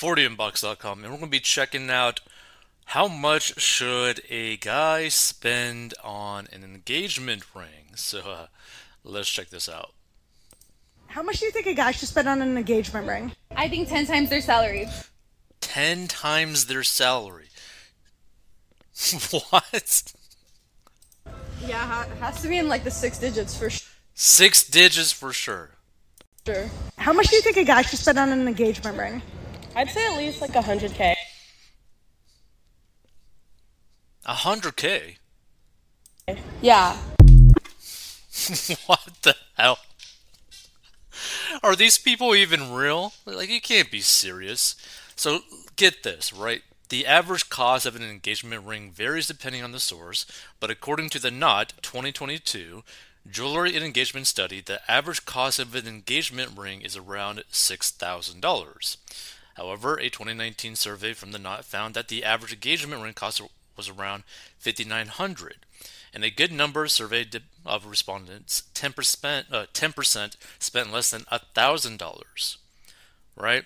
4dmbox.com, and we're going to be checking out how much should a guy spend on an engagement ring. So uh, let's check this out. How much do you think a guy should spend on an engagement ring? I think 10 times their salary. 10 times their salary. what? Yeah, it has to be in like the six digits for sure. Six digits for sure. sure. How much do you think a guy should spend on an engagement ring? I'd say at least like 100k. 100k? Yeah. what the hell? Are these people even real? Like, you can't be serious. So, get this, right? The average cost of an engagement ring varies depending on the source, but according to the Knot 2022 Jewelry and Engagement Study, the average cost of an engagement ring is around $6,000. However, a 2019 survey from the Knot found that the average engagement ring cost was around 5900 and a good number surveyed of respondents 10% uh, 10% spent less than $1000 right?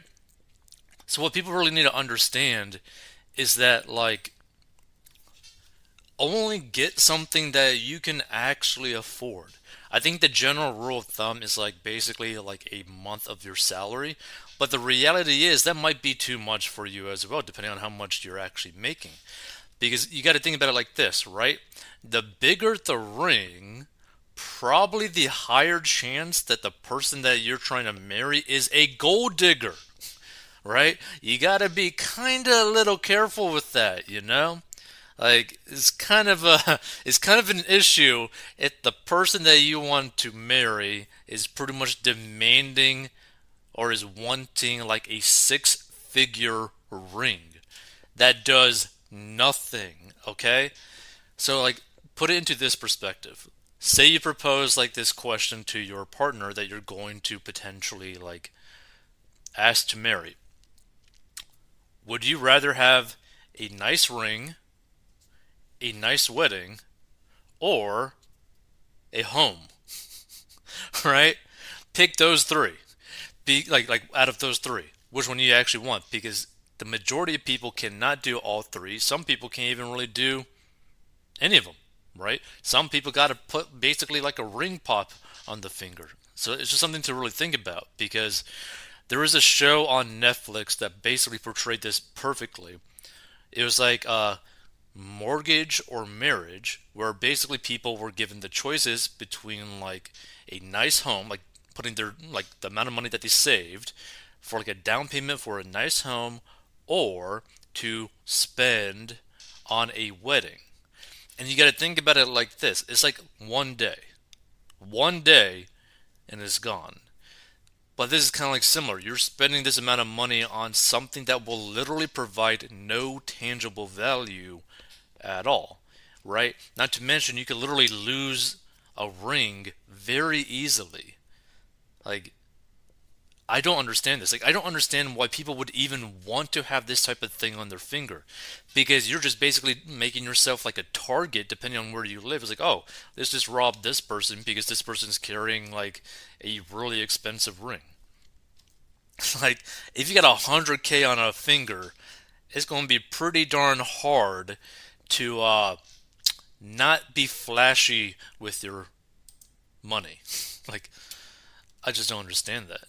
So what people really need to understand is that like only get something that you can actually afford i think the general rule of thumb is like basically like a month of your salary but the reality is that might be too much for you as well depending on how much you're actually making because you got to think about it like this, right? The bigger the ring, probably the higher chance that the person that you're trying to marry is a gold digger, right? You got to be kind of a little careful with that, you know? Like it's kind of a it's kind of an issue if the person that you want to marry is pretty much demanding or is wanting like a six figure ring that does nothing, okay? So, like, put it into this perspective. Say you propose, like, this question to your partner that you're going to potentially, like, ask to marry. Would you rather have a nice ring, a nice wedding, or a home? right? Pick those three. Be like like out of those three, which one you actually want because the majority of people cannot do all three. Some people can't even really do any of them, right? Some people got to put basically like a ring pop on the finger. So it's just something to really think about because there is a show on Netflix that basically portrayed this perfectly. It was like a mortgage or marriage where basically people were given the choices between like a nice home, like putting their like the amount of money that they saved for like a down payment for a nice home or to spend on a wedding. And you got to think about it like this it's like one day. One day, and it's gone. But this is kind of like similar. You're spending this amount of money on something that will literally provide no tangible value at all, right? Not to mention, you could literally lose a ring very easily. Like, I don't understand this. Like, I don't understand why people would even want to have this type of thing on their finger, because you're just basically making yourself like a target depending on where you live. It's like, oh, let's just rob this person because this person's carrying like a really expensive ring. like, if you got a hundred k on a finger, it's going to be pretty darn hard to uh, not be flashy with your money. like, I just don't understand that.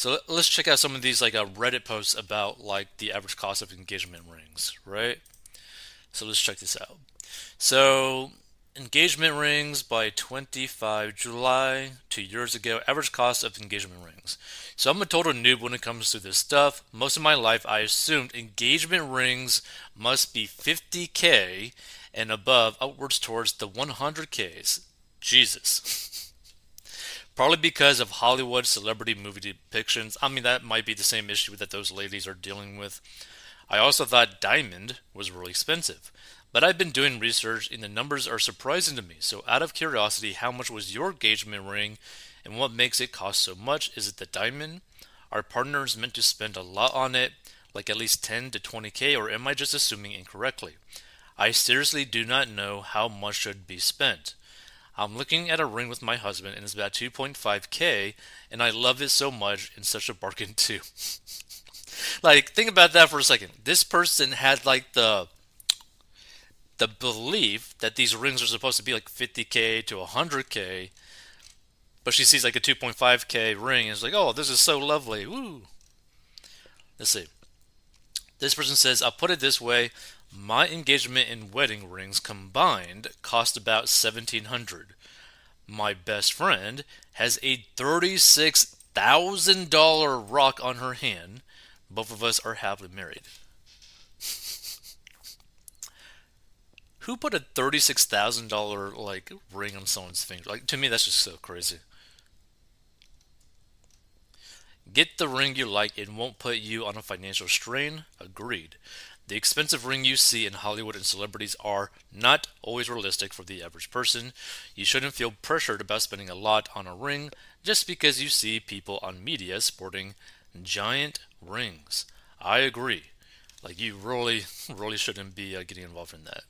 So let's check out some of these like uh, Reddit posts about like the average cost of engagement rings, right? So let's check this out. So engagement rings by 25 July, two years ago. Average cost of engagement rings. So I'm a total noob when it comes to this stuff. Most of my life, I assumed engagement rings must be 50k and above, upwards towards the 100ks. Jesus. Probably because of Hollywood celebrity movie depictions. I mean, that might be the same issue that those ladies are dealing with. I also thought diamond was really expensive. But I've been doing research and the numbers are surprising to me. So, out of curiosity, how much was your engagement ring and what makes it cost so much? Is it the diamond? Are partners meant to spend a lot on it, like at least 10 to 20k, or am I just assuming incorrectly? I seriously do not know how much should be spent. I'm looking at a ring with my husband and it's about 2.5k and I love it so much and such a bargain too. like think about that for a second. This person had like the the belief that these rings are supposed to be like 50k to 100k, but she sees like a 2.5k ring and is like, "Oh, this is so lovely." Woo. Let's see. This person says, "I'll put it this way: my engagement and wedding rings combined cost about 1700. My best friend has a $36,000 rock on her hand. Both of us are happily married." Who put a thirty-six thousand dollar like ring on someone's finger? Like to me, that's just so crazy. Get the ring you like; it won't put you on a financial strain. Agreed. The expensive ring you see in Hollywood and celebrities are not always realistic for the average person. You shouldn't feel pressured about spending a lot on a ring just because you see people on media sporting giant rings. I agree. Like you really, really shouldn't be uh, getting involved in that.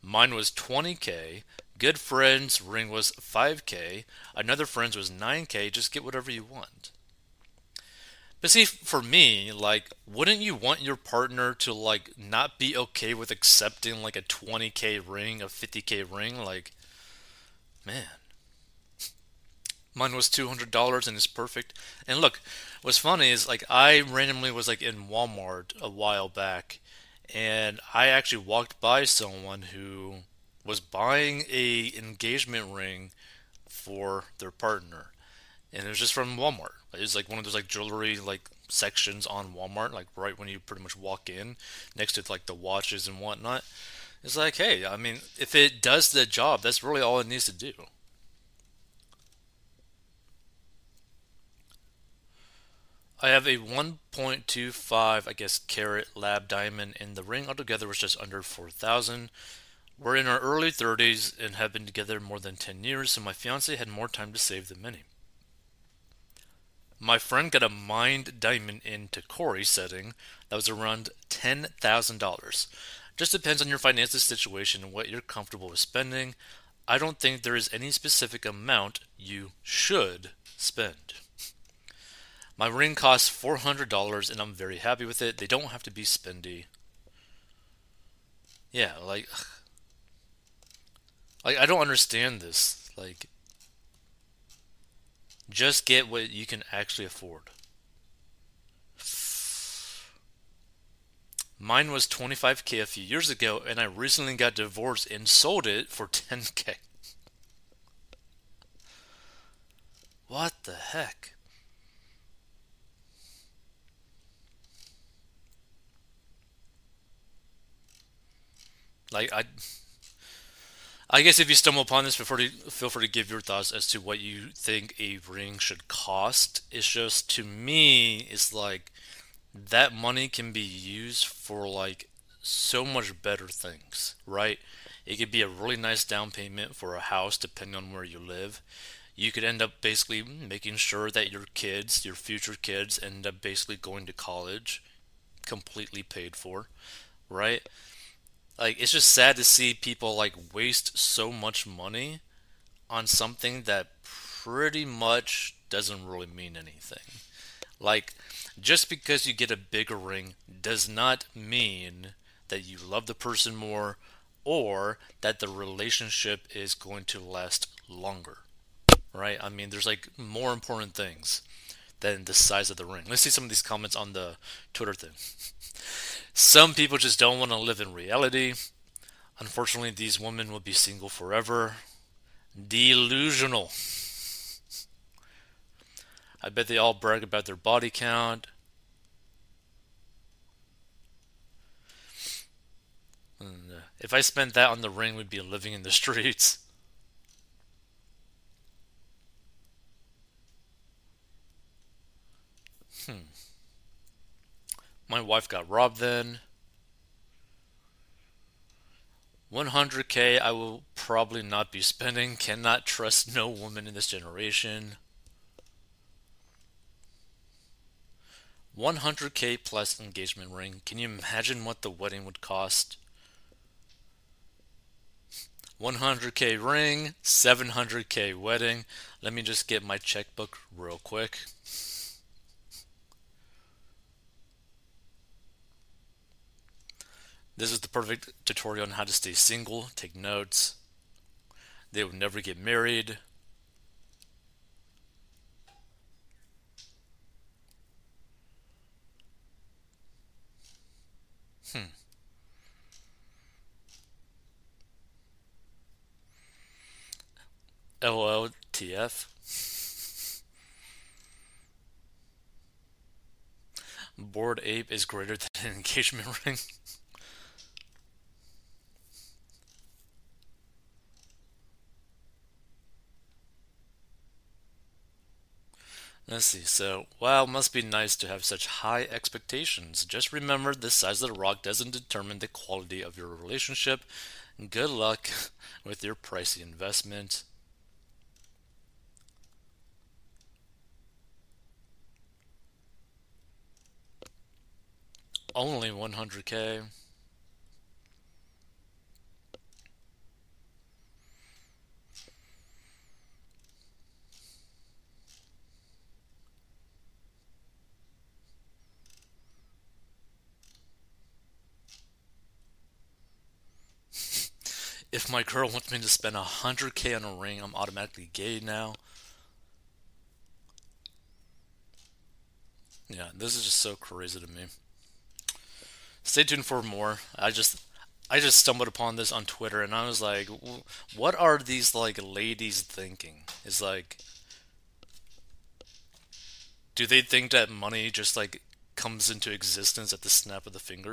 Mine was 20k. Good friend's ring was 5k. Another friend's was 9k. Just get whatever you want. But see, for me, like, wouldn't you want your partner to like not be okay with accepting like a 20k ring, a 50k ring? Like, man, mine was $200 and it's perfect. And look, what's funny is like I randomly was like in Walmart a while back, and I actually walked by someone who was buying a engagement ring for their partner, and it was just from Walmart. It was like one of those like jewelry like sections on Walmart, like right when you pretty much walk in, next to like the watches and whatnot. It's like, hey, I mean, if it does the job, that's really all it needs to do. I have a 1.25, I guess, carat lab diamond, and the ring altogether was just under 4,000. We're in our early 30s and have been together more than 10 years, so my fiance had more time to save than many. My friend got a mined diamond in Tacori setting that was around $10,000. Just depends on your finances situation and what you're comfortable with spending. I don't think there is any specific amount you should spend. My ring costs $400 and I'm very happy with it. They don't have to be spendy. Yeah, like like I don't understand this. Like just get what you can actually afford. Mine was 25k a few years ago and I recently got divorced and sold it for 10k. What the heck? Like I, I guess if you stumble upon this, before feel free to give your thoughts as to what you think a ring should cost. It's just to me, it's like that money can be used for like so much better things, right? It could be a really nice down payment for a house, depending on where you live. You could end up basically making sure that your kids, your future kids, end up basically going to college completely paid for, right? Like it's just sad to see people like waste so much money on something that pretty much doesn't really mean anything. Like just because you get a bigger ring does not mean that you love the person more or that the relationship is going to last longer. Right? I mean, there's like more important things than the size of the ring. Let's see some of these comments on the Twitter thing. Some people just don't want to live in reality. Unfortunately, these women will be single forever. Delusional. I bet they all brag about their body count. Uh, if I spent that on the ring, we'd be living in the streets. Hmm. My wife got robbed then. 100k I will probably not be spending. Cannot trust no woman in this generation. 100k plus engagement ring. Can you imagine what the wedding would cost? 100k ring, 700k wedding. Let me just get my checkbook real quick. This is the perfect tutorial on how to stay single. Take notes. They would never get married. Hmm. LOTF. Bored ape is greater than an engagement ring. Let's see. So, wow, must be nice to have such high expectations. Just remember the size of the rock doesn't determine the quality of your relationship. Good luck with your pricey investment. Only 100k. If my girl wants me to spend 100k on a ring, I'm automatically gay now. Yeah, this is just so crazy to me. Stay tuned for more. I just I just stumbled upon this on Twitter and I was like, what are these like ladies thinking? Is like do they think that money just like comes into existence at the snap of the fingers?